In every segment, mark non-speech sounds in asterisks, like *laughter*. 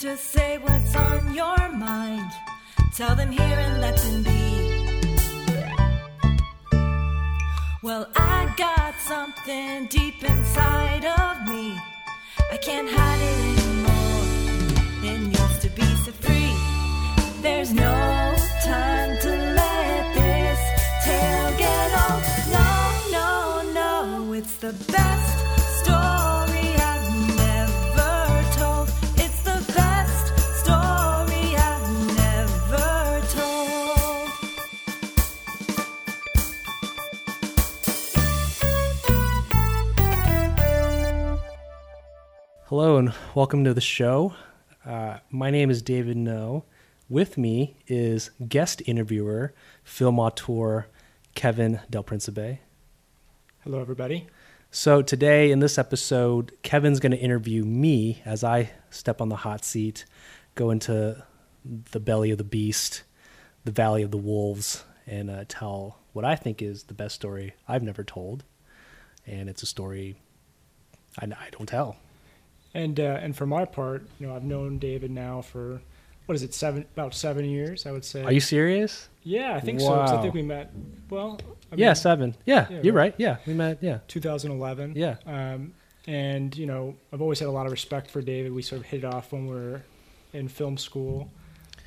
to say what's on your mind. Tell them here and let them be. Well, I got something deep inside of me. I can't hide it anymore. It needs to be set free. There's no Hello and welcome to the show. Uh, my name is David No. With me is guest interviewer, film auteur Kevin Del Principe. Hello, everybody. So today in this episode, Kevin's going to interview me as I step on the hot seat, go into the belly of the beast, the valley of the wolves, and uh, tell what I think is the best story I've never told. And it's a story I, I don't tell. And uh, and for my part, you know, I've known David now for what is it, seven about seven years, I would say. Are you serious? Yeah, I think so. I think we met. Well, I yeah, mean, seven. Yeah, Yeah, you're right. right. Yeah, we met. Yeah, 2011. yeah. Um, and you know, I've always had a lot of respect for David. We sort of hit it off when we were in film school,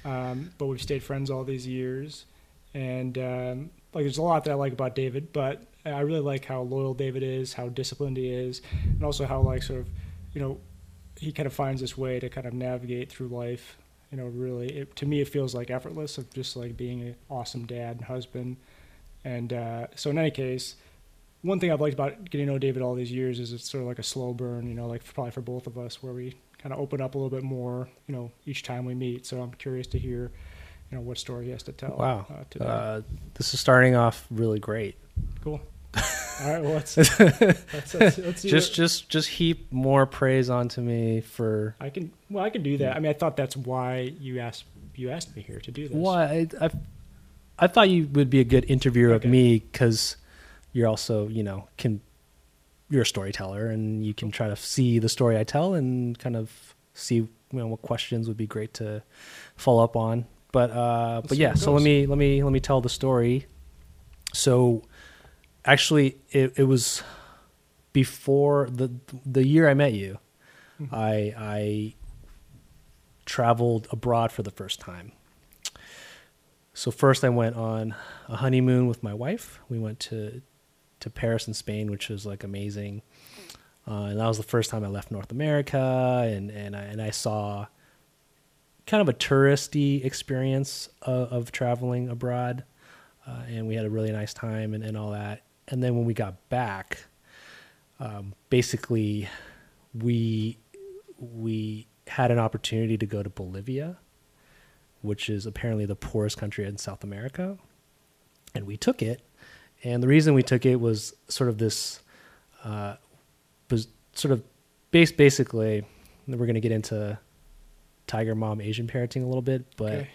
um, but we've stayed friends all these years. And um, like, there's a lot that I like about David, but I really like how loyal David is, how disciplined he is, and also how like sort of, you know, he kind of finds this way to kind of navigate through life. You know, really, it, to me, it feels like effortless of just like being an awesome dad and husband. And uh, so, in any case, one thing I've liked about getting to know David all these years is it's sort of like a slow burn, you know, like probably for both of us, where we kind of open up a little bit more, you know, each time we meet. So I'm curious to hear, you know, what story he has to tell. Wow. Uh, today. Uh, this is starting off really great. cool. All right. Well, let's let's, let's, let's Just, just, just heap more praise onto me for I can. Well, I can do that. I mean, I thought that's why you asked you asked me here to do this. why. I, I, I thought you would be a good interviewer Okay. of me because you're also, you know, can you're a storyteller and you can try to see the story I tell and kind of see you know what questions would be great to follow up on. But uh, but yeah, so let me let me let me tell the story. So actually, it, it was before the the year I met you. Mhm. I I traveled abroad for the first time. So first I went on a honeymoon with my wife. We went to to Paris and Spain, which was like amazing. Uh, and that was the first time I left North America, and and I, and I saw kind of a touristy experience of, of traveling abroad, uh, and we had a really nice time and, and all that. And then when we got back, um, basically, we we had an opportunity to go to Bolivia, which is apparently the poorest country in South America, and we took it. And the reason we took it was sort of this, uh, was sort of based basically. We're going to get into tiger mom Asian parenting a little bit, but Okay.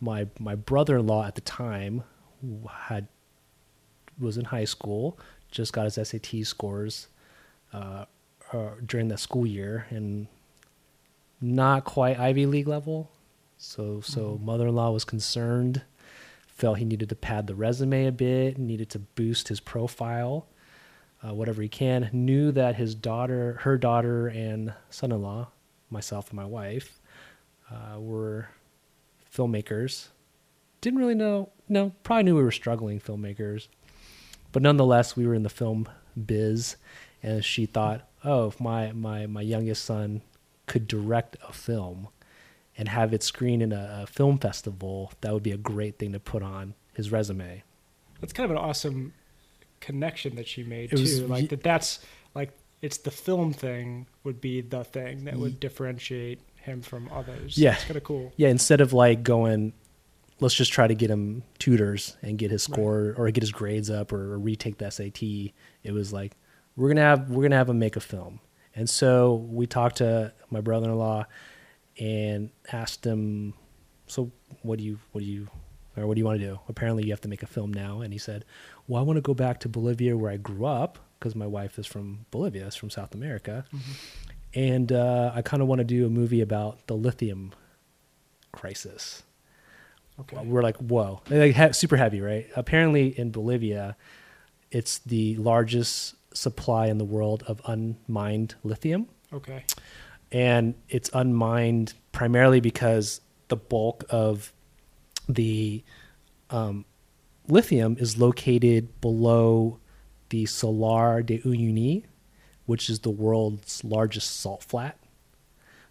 my my brother-in-law at the time had was in high school, just got his SAT scores uh, uh, during the school year, and not quite Ivy League level. So so Mhm. mother-in-law was concerned, felt he needed to pad the resume a bit, needed to boost his profile, uh, whatever he can. Knew that his daughter, her daughter, and son-in-law, myself and my wife, uh, were filmmakers. Didn't really know. No, probably knew we were struggling filmmakers, but nonetheless, we were in the film biz, and she thought, "Oh, if my my my youngest son could direct a film and have it screen in a, a film festival, that would be a great thing to put on his resume." That's kind of an awesome connection that she made It was too. Like ye- that. That's like it's the film thing would be the thing that Ye- would differentiate him from others. Yeah. it's kind of cool. Yeah, instead of like going, let's just try to get him tutors and get his Right. score or get his grades up or, retake the SAT. It was like we're gonna have we're gonna have him make a film. And so we talked to my brother-in-law and asked him, so what do you what do you or what do you want to do? Apparently you have to make a film now. And he said, well, I want to go back to Bolivia where I grew up because my wife is from Bolivia, is from South America. and uh, I kind of want to do a movie about the lithium crisis. Okay. We're like, whoa, like super heavy, right? Apparently, in Bolivia, it's the largest supply in the world of unmined lithium, Okay. and it's unmined primarily because the bulk of the um, lithium is located below the Salar de Uyuni, which is the world's largest salt flat.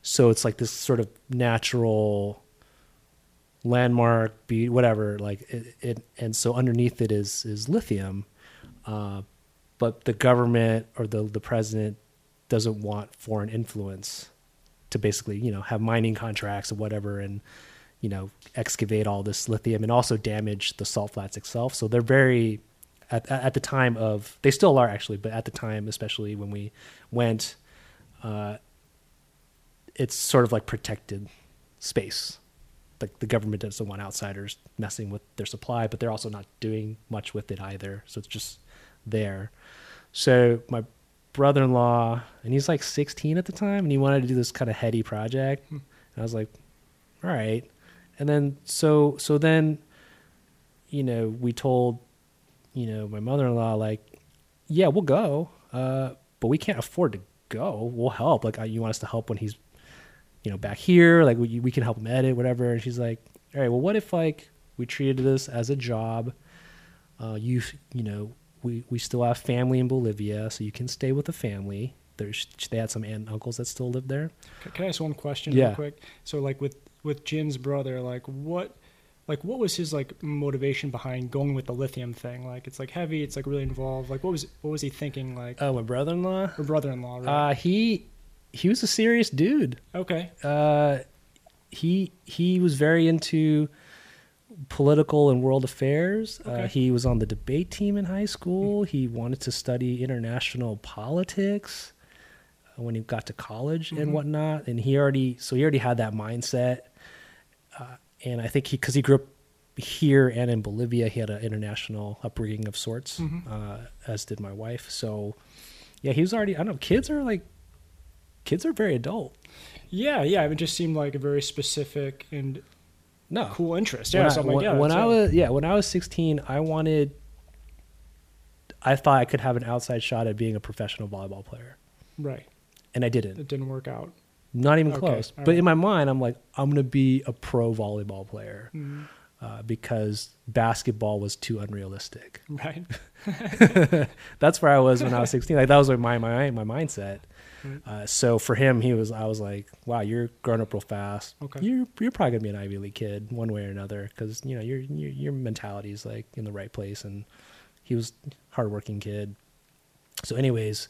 So it's like this sort of natural landmark, be whatever. Like it, it, and so underneath it is is lithium, uh, but the government or the the president doesn't want foreign influence to basically you know have mining contracts or whatever and you know excavate all this lithium and also damage the salt flats itself. So they're very at at the time of they still are actually, but at the time, especially when we went, uh, it's sort of like protected space. Like the government doesn't want outsiders messing with their supply, but they're also not doing much with it either. So it's just there. So my brother-in-law, and he's like 16 at the time, and he wanted to do this kind of heady project, and I was like, all right. And then so so then, you know, we told, you know, my mother-in-law like, yeah, we'll go, uh, but we can't afford to go. We'll help. Like, uh, you want us to help when he's, you know, back here? Like, we we can help him edit, whatever. And she's like, all right, well, what if like we treated this as a job? Uh, you you know, we we still have family in Bolivia, so you can stay with the family. There's they had some aunt and uncles that still live there. Can I ask one question Yeah. real quick? So like with with Jin's brother, like what like what was his like motivation behind going with the lithium thing? Like it's like heavy, it's like really involved. Like what was what was he thinking like Oh, my brother-in-law. her brother-in-law, right? Uh, he he was a serious dude. okay. Uh, he he was very into political and world affairs. Uh, he was on the debate team in high school. He wanted to study international politics uh, when he got to college and Mhm. whatnot. And he already so he already had that mindset. Uh, and I think he because he grew up here and in Bolivia, he had an international upbringing of sorts, Mhm. uh, as did my wife. So yeah, he was already. I don't know. Kids are like kids are very adult. Yeah, yeah. It just seemed like a very specific and No, cool interest. Yeah, I, so I'm like, when, yeah, when I was yeah when I was 16, I wanted. I thought I could have an outside shot at being a professional volleyball player, right. and I didn't. It didn't work out. Not even Okay, close. But right. in my mind, I'm like, I'm gonna be a pro volleyball player Mhm. uh, because basketball was too unrealistic. Right. *laughs* That's where I was when I was 16. Like that was like my my my mindset. Right. Uh, so for him, he was. I was like, wow, you're growing up real fast. Okay. You're you're probably gonna be an Ivy League kid one way or another because you know your your your mentality is like in the right place, and he was a hardworking kid. So, anyways,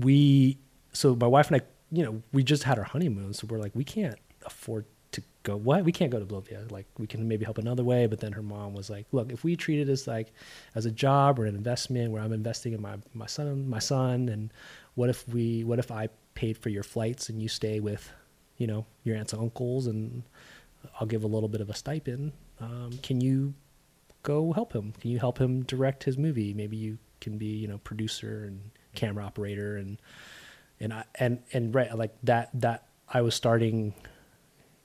we so my wife and I, you know, we just had our honeymoon, so we're like, we can't afford to go. What we can't go to Bolivia. Like we can maybe help another way, but then her mom was like, look, if we treat it as like as a job or an investment where I'm investing in my my son my son, and what if we what if I paid for your flights and you stay with, you know, your aunts and uncles, and I'll give a little bit of a stipend. Um, can you go help him? Can you help him direct his movie? Maybe you can be, you know, producer and camera operator and and I and and right like that that I was starting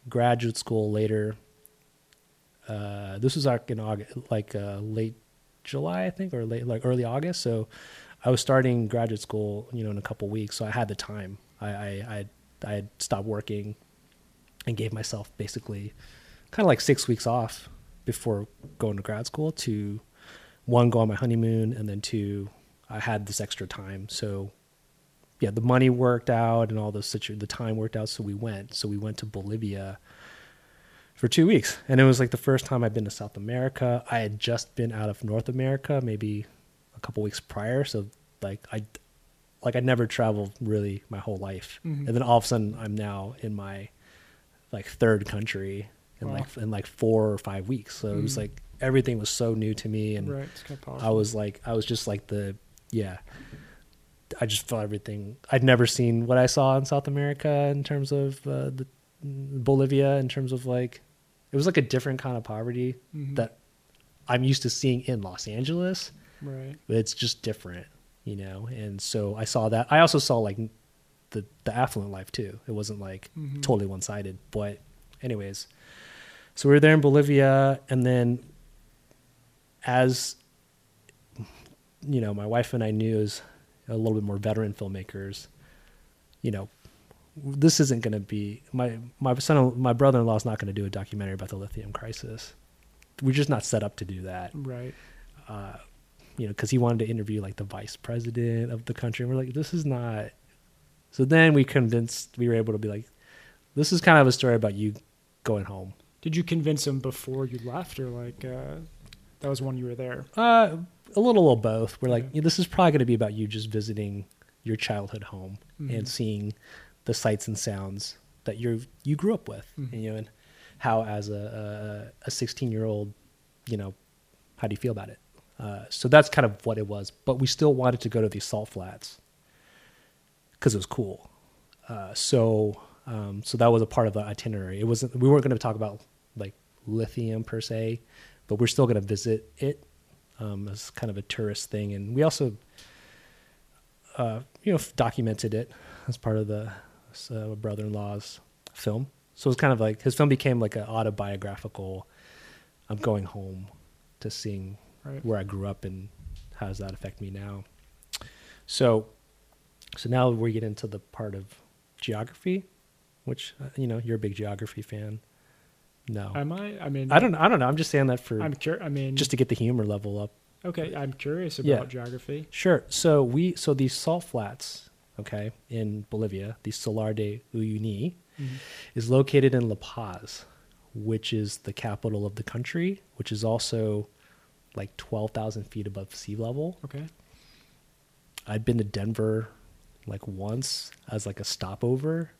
graduate school later. Uh, this was like in August, like uh, late July, I think, or late like early August. So I was starting graduate school, you know, in a couple weeks. So I had the time. I I I had, I stopped working and gave myself basically kind of like six weeks off before going to grad school to one go on my honeymoon and then two I had this extra time. So yeah, the money worked out and all the situ- the time worked out. So we went. So we went to Bolivia for two weeks, and it was like the first time I'd been to South America. I had just been out of North America, maybe a couple weeks prior. So like I, like I never traveled really my whole life, Mhm. and then all of a sudden I'm now in my like third country in Wow. like in like four or five weeks. So it was Mhm. like everything was so new to me, and right. It's kind of. I was like, I was just like the, yeah. I just felt everything. I'd never seen what I saw in South America in terms of uh, the Bolivia, in terms of like, it was like a different kind of poverty Mhm. that I'm used to seeing in Los Angeles, right. but it's just different, you know. And so I saw that. I also saw like the the affluent life too. It wasn't like totally one sided. But anyways, so we were there in Bolivia, and then as you know, my wife and I knew as a little bit more veteran filmmakers, you know, this isn't going to be my my son my brother-in-law is not going to do a documentary about the lithium crisis. We're just not set up to do that Right. uh, you know, because he wanted to interview like the vice president of the country. And we're like, this is not. So then we convinced, we were able to be like, this is kind of a story about you going home. Did you convince him before you left, or like uh, that was when you were there? Uh, a little of both. We're like, yeah, this is probably going to be about you just visiting your childhood home Mhm. and seeing the sights and sounds that you you grew up with, Mhm. you know, and how as a a 16 year old, you know, how do you feel about it? Uh, so that's kind of what it was. But we still wanted to go to these salt flats because it was cool. Uh, so um, so that was a part of the itinerary. It wasn't we weren't going to talk about like lithium per se, but we're still going to visit it um, as kind of a tourist thing, and we also uh, you know documented it as part of the uh, brother-in-law's film. So it was kind of like his film became like an autobiographical. I'm going home to seeing Right. where I grew up and how does that affect me now. So, so now we get into the part of geography, which uh, you know you're a big geography fan. No, Am I? I mean, I don't. I don't know. I'm just saying that for I'm cur- I mean, just to get the humor level up. okay. I'm curious about Yeah. geography. Sure. So we so these salt flats, okay, in Bolivia, the Salar de Uyuni, is located in La Paz, which is the capital of the country, which is also like twelve thousand feet above sea level. Okay. I'd been to Denver like once as like a stopover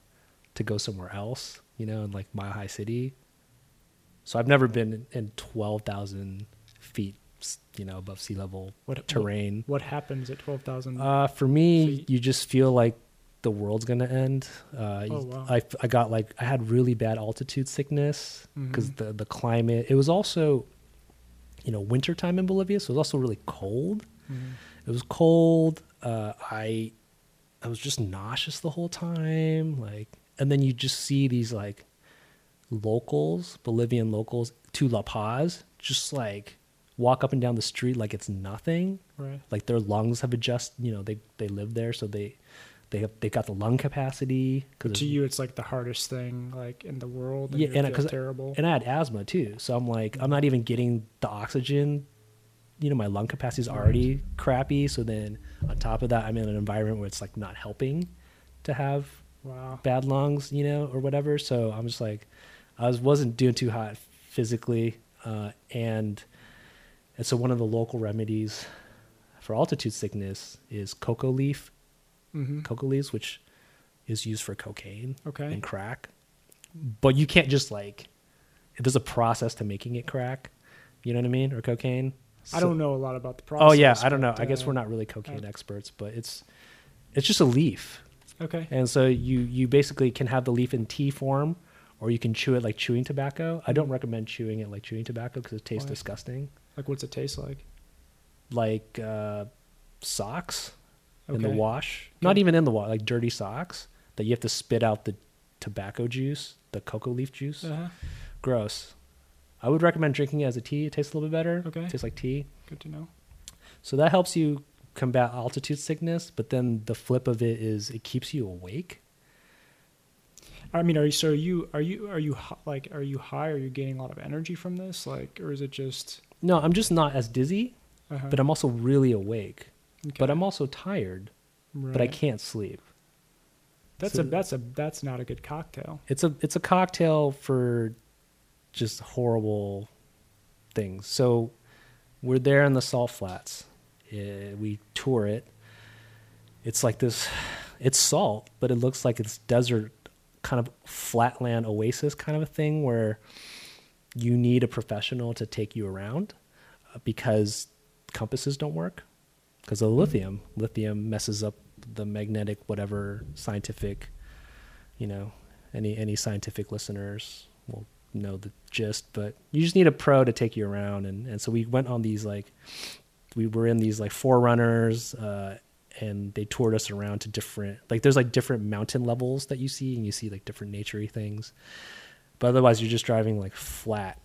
to go somewhere else, you know, in like Mile High City. So I've never been in, in twelve thousand feet, you know, above sea level What terrain. What, what happens at twelve thousand? Uh, for me, Feet. you just feel like the world's gonna end. Uh, Oh, wow. I I got like I had really bad altitude sickness because Mhm. the the climate. It was also, you know, wintertime in Bolivia, so it was also really cold. It was cold. Uh, I I was just nauseous the whole time. Like, and then you just see these like locals, Bolivian locals, to La Paz, just like walk up and down the street like it's nothing right. like their lungs have adjusted you know they they live there so they they have they got the lung capacity But because to you, it's like the hardest thing like in the world. And yeah and because terrible. and I had asthma too so I'm like I'm not even getting the oxygen you know my lung capacity is already crappy so then on top of that I'm in an environment where it's like not helping to have wow. bad lungs, you know, or whatever. So I'm just like, I was wasn't doing too hot physically, uh, and and so one of the local remedies for altitude sickness is cocoa leaf, hmm cocoa leaves, which is used for cocaine Okay. and crack. But you can't just like, there's a process to making it crack. You know what I mean, or cocaine. I don't know a lot about the process. Oh yeah, I don't know. I guess uh, we're not really cocaine uh, experts, but it's it's just a leaf. Okay. And so you you basically can have the leaf in tea form, or you can chew it like chewing tobacco. I don't recommend chewing it like chewing tobacco because it tastes Why? disgusting, Like, what's it taste like? like uh, socks in the Okay. wash. Not even in the wash, like dirty socks that you have to spit out the tobacco juice, the cocoa leaf juice. Uh-huh. Gross. I would recommend drinking it as a tea. It tastes a little bit better. Okay. tastes like tea. Good to know. So that helps you combat altitude sickness. But then the flip of it is it keeps you awake. I mean, are you so are you are you are you hi- like are you high? Are you gaining a lot of energy from this? Like, or is it just? No, I'm just not as dizzy. Uh-huh. but I'm also really awake. But I'm also tired, but I can't sleep. That's so- a that's a that's not a good cocktail. It's a it's a cocktail for just horrible things. So we're there in the salt flats. Eh, we tour it. It's like this. It's salt, but it looks like it's desert, kind of flatland oasis kind of a thing where you need a professional to take you around uh, because compasses don't work because of lithium. Lithium messes up the magnetic whatever scientific, you know, any any scientific listeners will know the gist. But you just need a pro to take you around, and and so we went on these like we were in these like forerunners, uh, and they toured us around to different like there's like different mountain levels that you see and you see like different naturey things but otherwise you're just driving like flat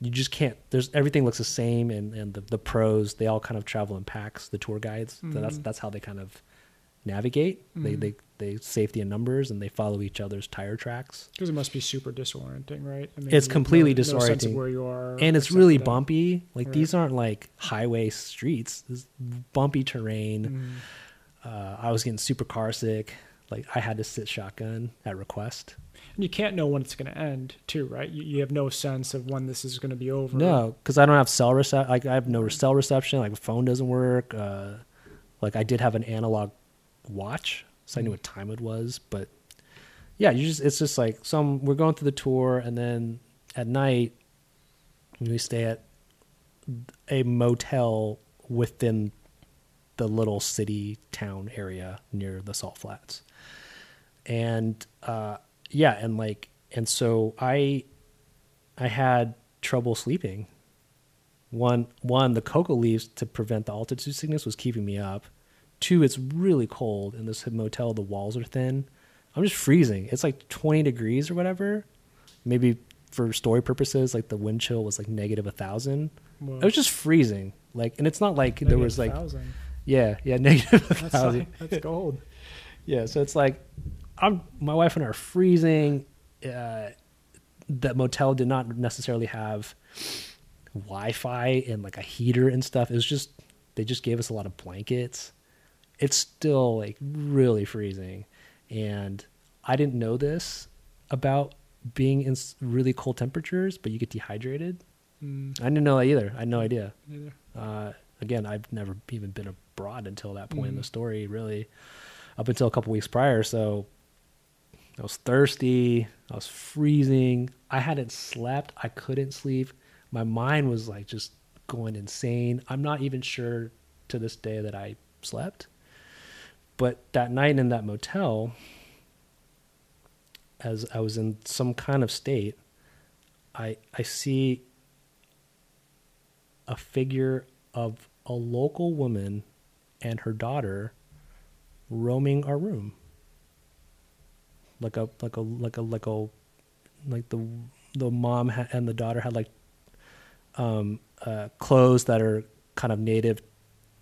you just can't there's everything looks the same and and the, the pros they all kind of travel in packs the tour guides so that's that's how they kind of navigate they Mhm. they they safety in numbers and they follow each other's tire tracks Because it must be super disorienting, right? I mean, It's completely no, No disorienting. where you are, and it's really bumpy like Right. these aren't like highway streets this bumpy terrain Mm. uh, i was getting super car sick like i had to sit shotgun at request And you can't know when it's going to end, too, right? You, you have no sense of when this is going to be over. No, because I don't have cell recep. Like I have no cell reception. Like phone doesn't work. Uh, like I did have an analog watch, so I knew what time it was. But yeah, you just it's just like some. We're going through the tour, and then at night we stay at a motel within the little city town area near the Salt Flats, and uh, yeah, and like and so I I had trouble sleeping. One, one, the cocoa leaves to prevent the altitude sickness was keeping me up. Two, it's really cold in this motel. The walls are thin. I'm just freezing. It's like 20 degrees or whatever. Maybe for story purposes, like the wind chill was like negative a thousand. Whoa. It was just freezing. Like, and it's not like there was like, Negative 1,000. yeah, yeah, *laughs* negative a That's, thousand. like, that's gold. Yeah, so it's like I'm my wife and I are freezing. Uh, that motel did not necessarily have Wi-Fi and like a heater and stuff. It was just they just gave us a lot of blankets. It's still like really freezing, and I didn't know this about being in really cold temperatures, but you get dehydrated. Mm, I didn't know that either. I had no idea neither. uh, again, I've never even been abroad until that point in the Mhm. story, really, up until a couple weeks prior. So I was thirsty. I was freezing. I hadn't slept. I couldn't sleep. My mind was like just going insane. I'm not even sure to this day that I slept. But that night in that motel, as I was in some kind of state, I I see a figure of a local woman and her daughter roaming our room like a like a like a like a like the the mom ha- and the daughter had like um uh clothes that are kind of native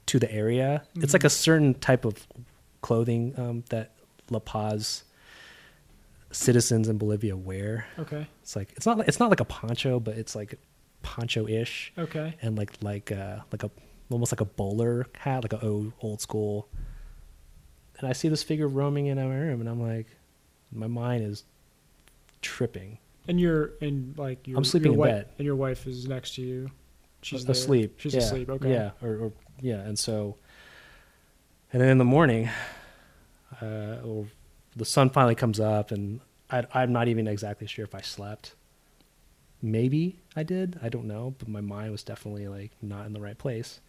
to the area it's like a certain type of clothing um that La Paz citizens in Bolivia wear Okay. it's like it's not like- it's not like a poncho but it's like poncho-ish Okay. and like like uh like a almost like a bowler hat, like a old, old school. And I see this figure roaming in my room, and I'm like, my mind is tripping. And you're and like your, I'm sleeping your in wife, bed. and your wife is next to you. She's there. asleep. She's yeah. asleep. Okay. Yeah, or, or yeah, and so, and then in the morning, uh, or the sun finally comes up, and I, I'm not even exactly sure if I slept. Maybe I did. I don't know, but my mind was definitely like not in the right place.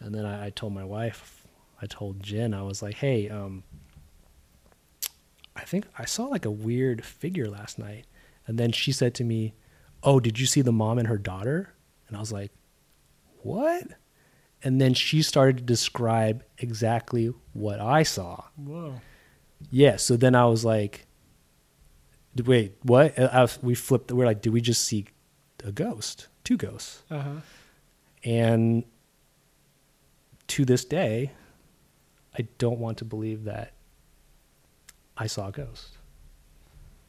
And then I, I told my wife, I told Jen, I was like, "Hey, um, think I saw like a weird figure last night." And then she said to me, "Oh, did you see the mom and her daughter?" And I was like, "What?" And then she started to describe exactly what I saw. Whoa. Yeah. So then I was like, "Wait, what?" I was, we flipped. We're like, "Did we just see a ghost? Two ghosts?" Uh huh. And to this day, I don't want to believe that I saw a ghost.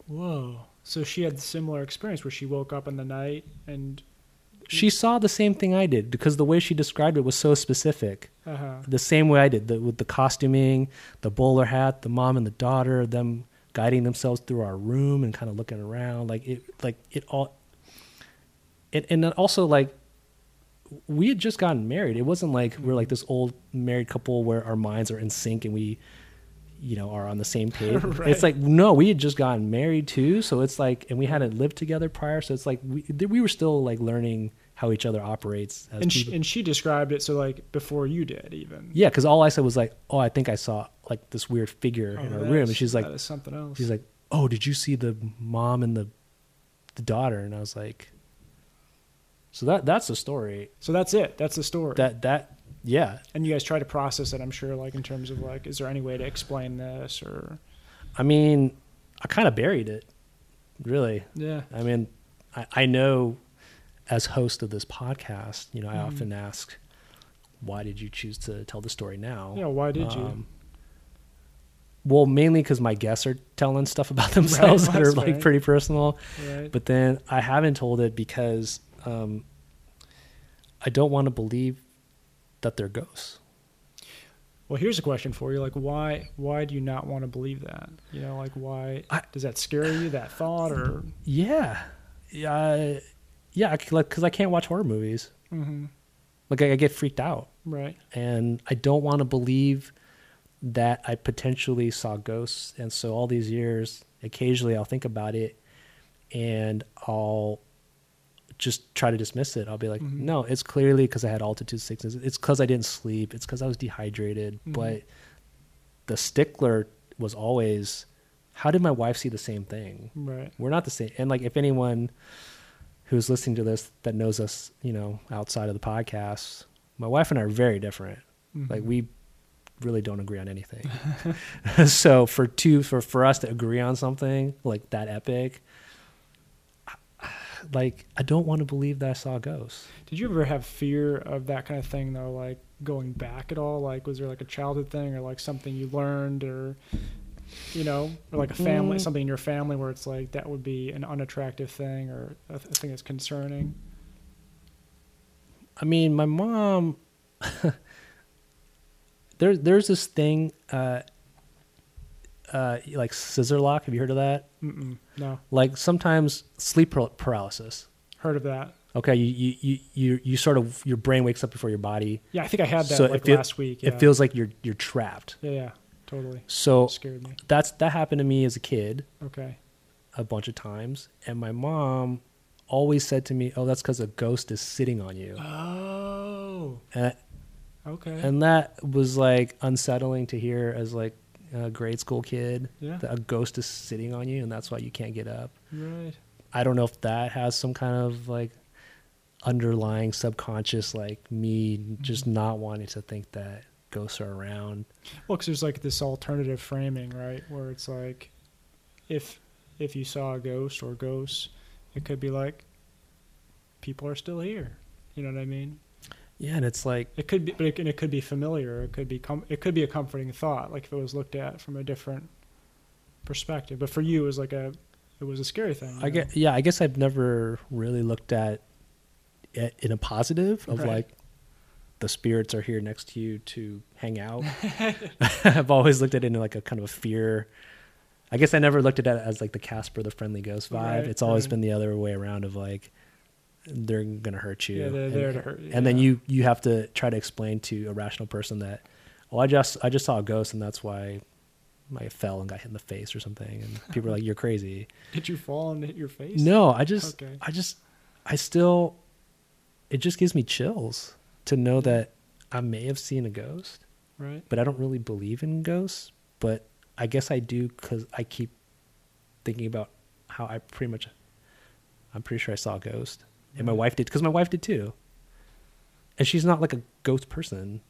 Whoa. So she had the similar experience where she woke up in the night and. She saw the same thing I did because the way she described it was so specific. Uh huh. The same way I did, the, with the costuming, the bowler hat, the mom and the daughter, them guiding themselves through our room and kind of looking around, like it, like it all. It, and then also like we had just gotten married. It wasn't like we're like this old married couple where our minds are in sync and we, you know, are on the same *laughs* page. Right. It's like no, we had just gotten married too, so it's like, and we hadn't lived together prior, so it's like we we were still like learning how each other operates. As And she, and she described it so like before you did even. Yeah, because all I said was like, "Oh, I think I saw like this weird figure Oh, in her room," is- and she's like, that is something else. "She's like, oh, did you see the mom and the the daughter?" And I was like, "So that that's the story. so that's it. That's the story. That that yeah. And you guys try to process it, I'm sure, like in terms of like, is there any way to explain this or? I mean, I kind of buried it, really. Yeah. I mean, I, I know as host of this podcast, you know, I Mhm. often ask, why did you choose to tell the story now? Yeah. Why did you? Um, well, mainly because my guests are telling stuff about *laughs* themselves that are like right. pretty personal. right. But then I haven't told it because um, I don't want to believe that they're ghosts. Well, here's a question for you. Like, why why do you not want to believe that? You know, like why I- does that scare you? That thought, or Yeah, yeah, yeah. I c- Like, because I can't watch horror movies. mm-hmm. Like, I, I get freaked out, right? and I don't want to believe that I potentially saw ghosts. And so, all these years, occasionally, I'll think about it, and I'll just try to dismiss it. I'll be like, Mhm. no, it's clearly because I had altitude sickness. It's because I didn't sleep. It's because I was dehydrated. Mhm. But the stickler was always, how did my wife see the same thing? Right. We're not the same. And like, if anyone who's listening to this that knows us, you know, outside of the podcast, my wife and I are very different. Like, Mhm. we really don't agree on anything. *laughs* so for two, for for us to agree on something like that epic, like I don't want to believe that I saw a ghost. Did you ever have fear of that kind of thing though? Like going back at all? Like was there like a childhood thing or like something you learned or you know, or like a family, Mm. something in your family where it's like that would be an unattractive thing or a, th- a thing that's concerning? I mean, my mom. *laughs* there, there's this thing, uh, uh, like scissor lock. Have you heard of that? Mm-mm, no, Like sometimes sleep paralysis. heard of that. Okay, you, you you you sort of your brain wakes up before your body. Yeah, I think I had that So it like feel- last week. Yeah. It feels like you're you're trapped. Yeah, yeah, totally. So Scared me. that's that happened to me as a kid Okay. a bunch of times, and my mom always said to me, "Oh, that's because a ghost is sitting on you," Oh. and, Okay. and that was like unsettling to hear as like a grade school kid yeah. a ghost is sitting on you, and that's why you can't get up. right. I don't know if that has some kind of like underlying subconscious like me just Mm-hmm. not wanting to think that ghosts are around. Well, because there's like this alternative framing, right, where it's like, if if you saw a ghost or ghosts, it could be like, people are still here. You know what I mean? Yeah, and it's like It could be, but it, and it could be familiar. It could be com- it could be a comforting thought, like if it was looked at from a different perspective. But for you, it was like a it was a scary thing. I know? get yeah, I guess I've never really looked at it in a positive of Right. like the spirits are here next to you to hang out. *laughs* *laughs* I've always looked at it in like a kind of a fear. I guess I never looked at it as like the Casper the friendly ghost vibe. Right, it's always right. been the other way around of like they're gonna hurt you. Yeah, they're and, there to hurt you, And then you you have to try to explain to a rational person that oh I just I just saw a ghost and that's why I fell and got hit in the face or something. And people are like, You're crazy. *laughs* Did you fall and hit your face? No, I just, Okay. I just, I still, it just gives me chills to know that I may have seen a ghost, Right. but I don't really believe in ghosts. But I guess I do because I keep thinking about how I pretty much, I'm pretty sure I saw a ghost, and my wife did because my wife did too. And she's not like a ghost person,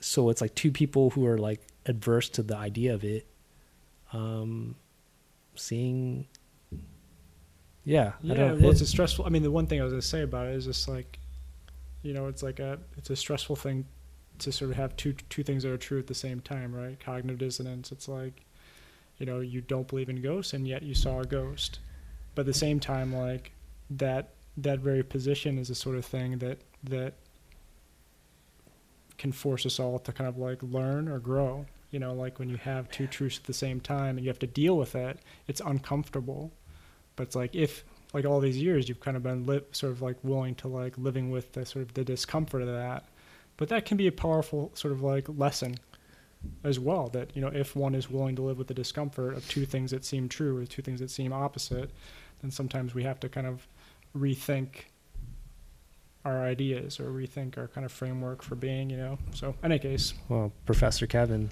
so it's like two people who are like adverse to the idea of it, um, seeing. Yeah, I Yeah, don't. well, it's a stressful. I mean, the one thing I was gonna say about it is just like, you know, it's like a it's a stressful thing to sort of have two two things that are true at the same time, right? Cognitive dissonance. It's like, you know, you don't believe in ghosts and yet you saw a ghost, but at the same time, like that that very position is a sort of thing that that can force us all to kind of like learn or grow. You know, like when you have two truths at the same time and you have to deal with it, it's uncomfortable. But it's like if like all these years you've kind of been li- sort of like willing to like living with the sort of the discomfort of that. But that can be a powerful sort of like lesson as well that you know if one is willing to live with the discomfort of two things that seem true or two things that seem opposite, then sometimes we have to kind of rethink our ideas or rethink our kind of framework for being, you know. So in any case, well, Professor Kevin.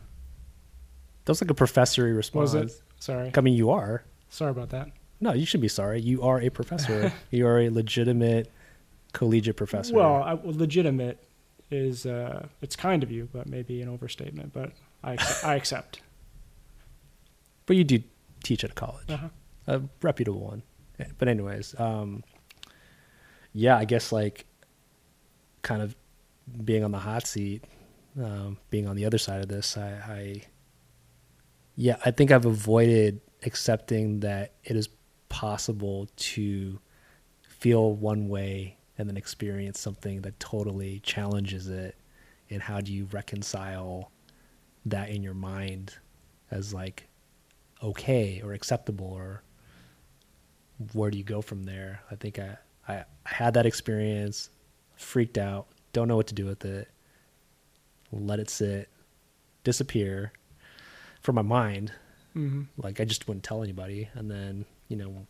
That was like a professory response. Was it? sorry. I mean, you are. Sorry about that. No, you should be sorry. You are a professor. *laughs* you are a legitimate collegiate professor. Well, I, well, legitimate is uh, it's kind of you, but maybe an overstatement. But I accept. I accept. *laughs* But you do teach at a college, Uh-huh. a reputable one. But anyways, um, yeah, I guess like kind of being on the hot seat, um, being on the other side of this, I, I yeah, I think I've avoided accepting that it is possible to feel one way and then experience something that totally challenges it. And how do you reconcile that in your mind as like okay or acceptable or where do you go from there? I think I, I, had that experience, freaked out, don't know what to do with it, let it sit, disappear from my mind. hmm Like I just wouldn't tell anybody. And then, you know,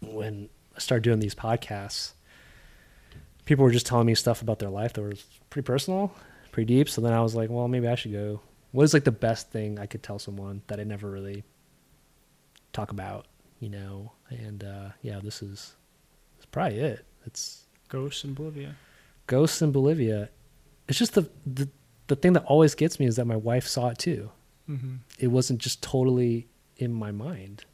when I started doing these podcasts, people were just telling me stuff about their life that was pretty personal, pretty deep. So then I was like, well, maybe I should go. What is like the best thing I could tell someone that I never really talk about, you know? And uh, yeah, this is probably it. It's Ghosts in Bolivia. ghosts in Bolivia. It's just the, the the thing that always gets me is that my wife saw it too. hmm It wasn't just totally in my mind.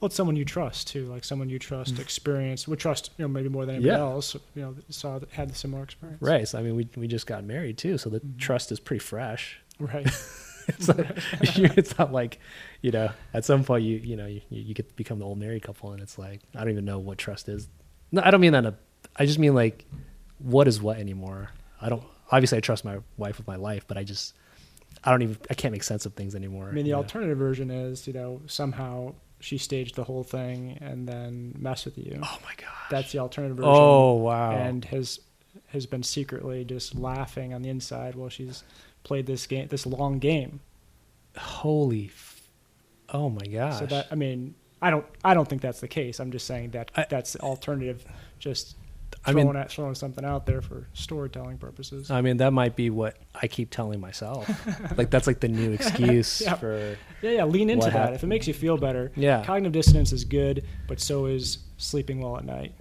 Well, it's someone you trust too, like someone you trust, experienced, would trust, you know, maybe more than anybody. Yeah. else. You know, saw had the similar experience. Right. So I mean, we we just got married too, so the Mhm. trust is pretty fresh. Right. *laughs* It's, like, *laughs* you- it's not like, you know, at some point you you know you you get become the old married couple, and it's like I don't even know what trust is. No, I don't mean that. In a, I just mean like, what is what anymore? I don't. Obviously, I trust my wife with my life, but I just I don't even I can't make sense of things anymore. I mean, the you know? alternative version is, you know, somehow she staged the whole thing and then messed with you. Oh my god. That's the alternative version. Oh wow. And has has been secretly just laughing on the inside while she's played this game, this long game. holy. F- oh my gosh. So that I mean, I don't I don't think that's the case. I'm just saying that I- that's the alternative. Just I throwing mean- at, throwing something out there for storytelling purposes. I mean, that might be what I keep telling myself. *laughs* like that's like the new *laughs* excuse Yeah. for yeah, yeah. Lean into that hap- if it makes you feel better. yeah, Cognitive dissonance is good, but so is sleeping well at night.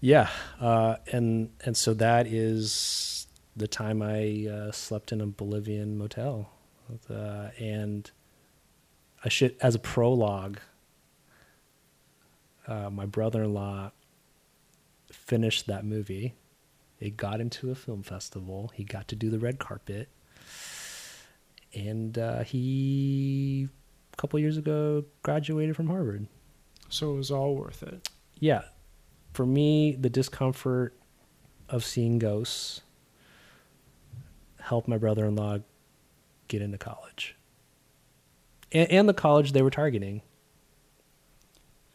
yeah. Uh, and and so that is the time I uh, slept in a Bolivian motel, uh, and I should as a prologue. Uh, my brother-in-law finished that movie. It got into a film festival. He got to do the red carpet, and uh, he a couple years ago graduated from Harvard. So it was all worth it. Yeah, for me, the discomfort of seeing ghosts helped my brother-in-law get into college, and, and the college they were targeting.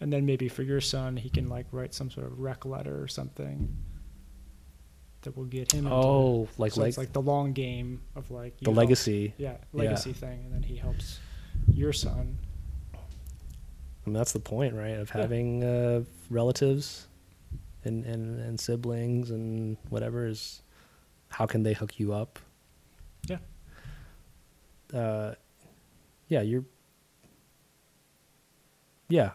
And then maybe for your son, he can like write some sort of rec letter or something that will get him. Into Oh, it. like so like it's like the long game of like the help- legacy. yeah, Yeah. legacy thing, and then he helps your son. I mean, that's the point, right? Of Yeah. having uh, relatives and, and, and siblings and whatever is how can they hook you up? Yeah. Uh, yeah, you're. Yeah,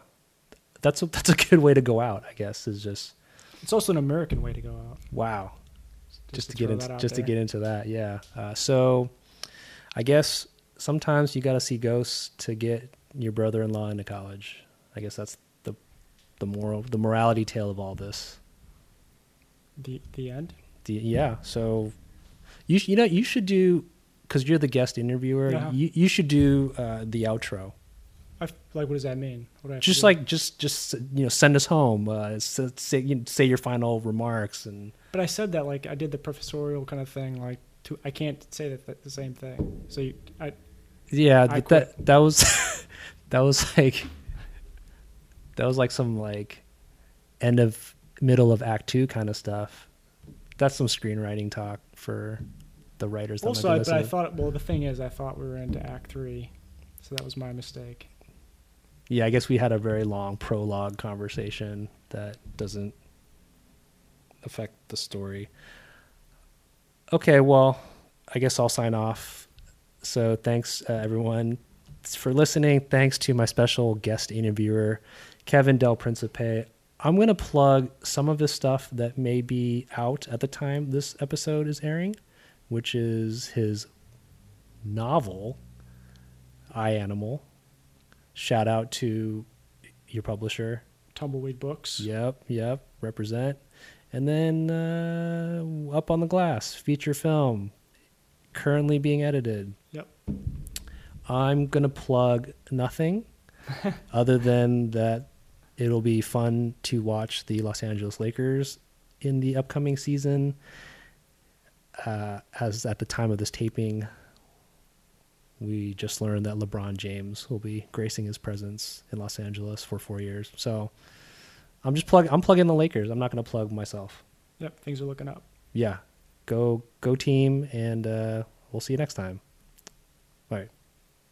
that's a, that's a good way to go out. I guess is just It's also an American way to go out. wow, just, to, get into just to get into that. Yeah. Uh, so, I guess sometimes you got to see ghosts to get your brother-in-law into college. I guess that's the the moral the morality tale of all this. the the end. The, yeah. So you sh- you know you should do because you're the guest interviewer. Yeah. You you should do uh, the outro. I f like, what does that mean? What do I Just like just just you know send us home. Uh, say you know, say your final remarks and But I said that like I did the professorial kind of thing. Like, to, I can't say that, that the same thing. So you, I, yeah I that that was *laughs* that was like that was like some like end of middle of act two kind of stuff. That's some screenwriting talk for the writers. That also, but I thought. Well, the thing is, I thought we were into Act Three, so that was my mistake. Yeah, I guess we had a very long prologue conversation that doesn't affect the story. Okay, well, I guess I'll sign off. So thanks uh, everyone for listening. Thanks to my special guest interviewer, Kevin Del Principe I'm going to plug some of his stuff that may be out at the time this episode is airing, which is his novel, I Animal. Shout out to your publisher. Tumbleweed Books. Yep, yep, represent. And then uh, Up on the Glass, feature film, currently being edited. Yep. I'm going to plug nothing *laughs* other than that it'll be fun to watch the Los Angeles Lakers in the upcoming season. Uh, as at the time of this taping, we just learned that LeBron James will be gracing his presence in Los Angeles for four years. So I'm just plug. I'm plugging the Lakers. I'm not going to plug myself. Yep. Things are looking up. Yeah, go go team, and uh, we'll see you next time. All right.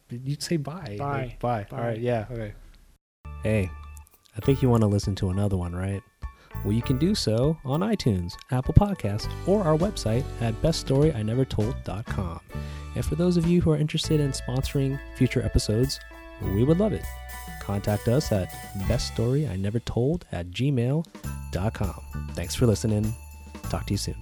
You'd say bye. Bye. Like, bye. Bye. All right. Yeah. Okay. Hey, I think you want to listen to another one, right? Well, you can do so on iTunes, Apple Podcasts, or our website at beststoryInevertold.com. And for those of you who are interested in sponsoring future episodes, we would love it. Contact us at beststoryInevertold at gmail.com. Thanks for listening. Talk to you soon.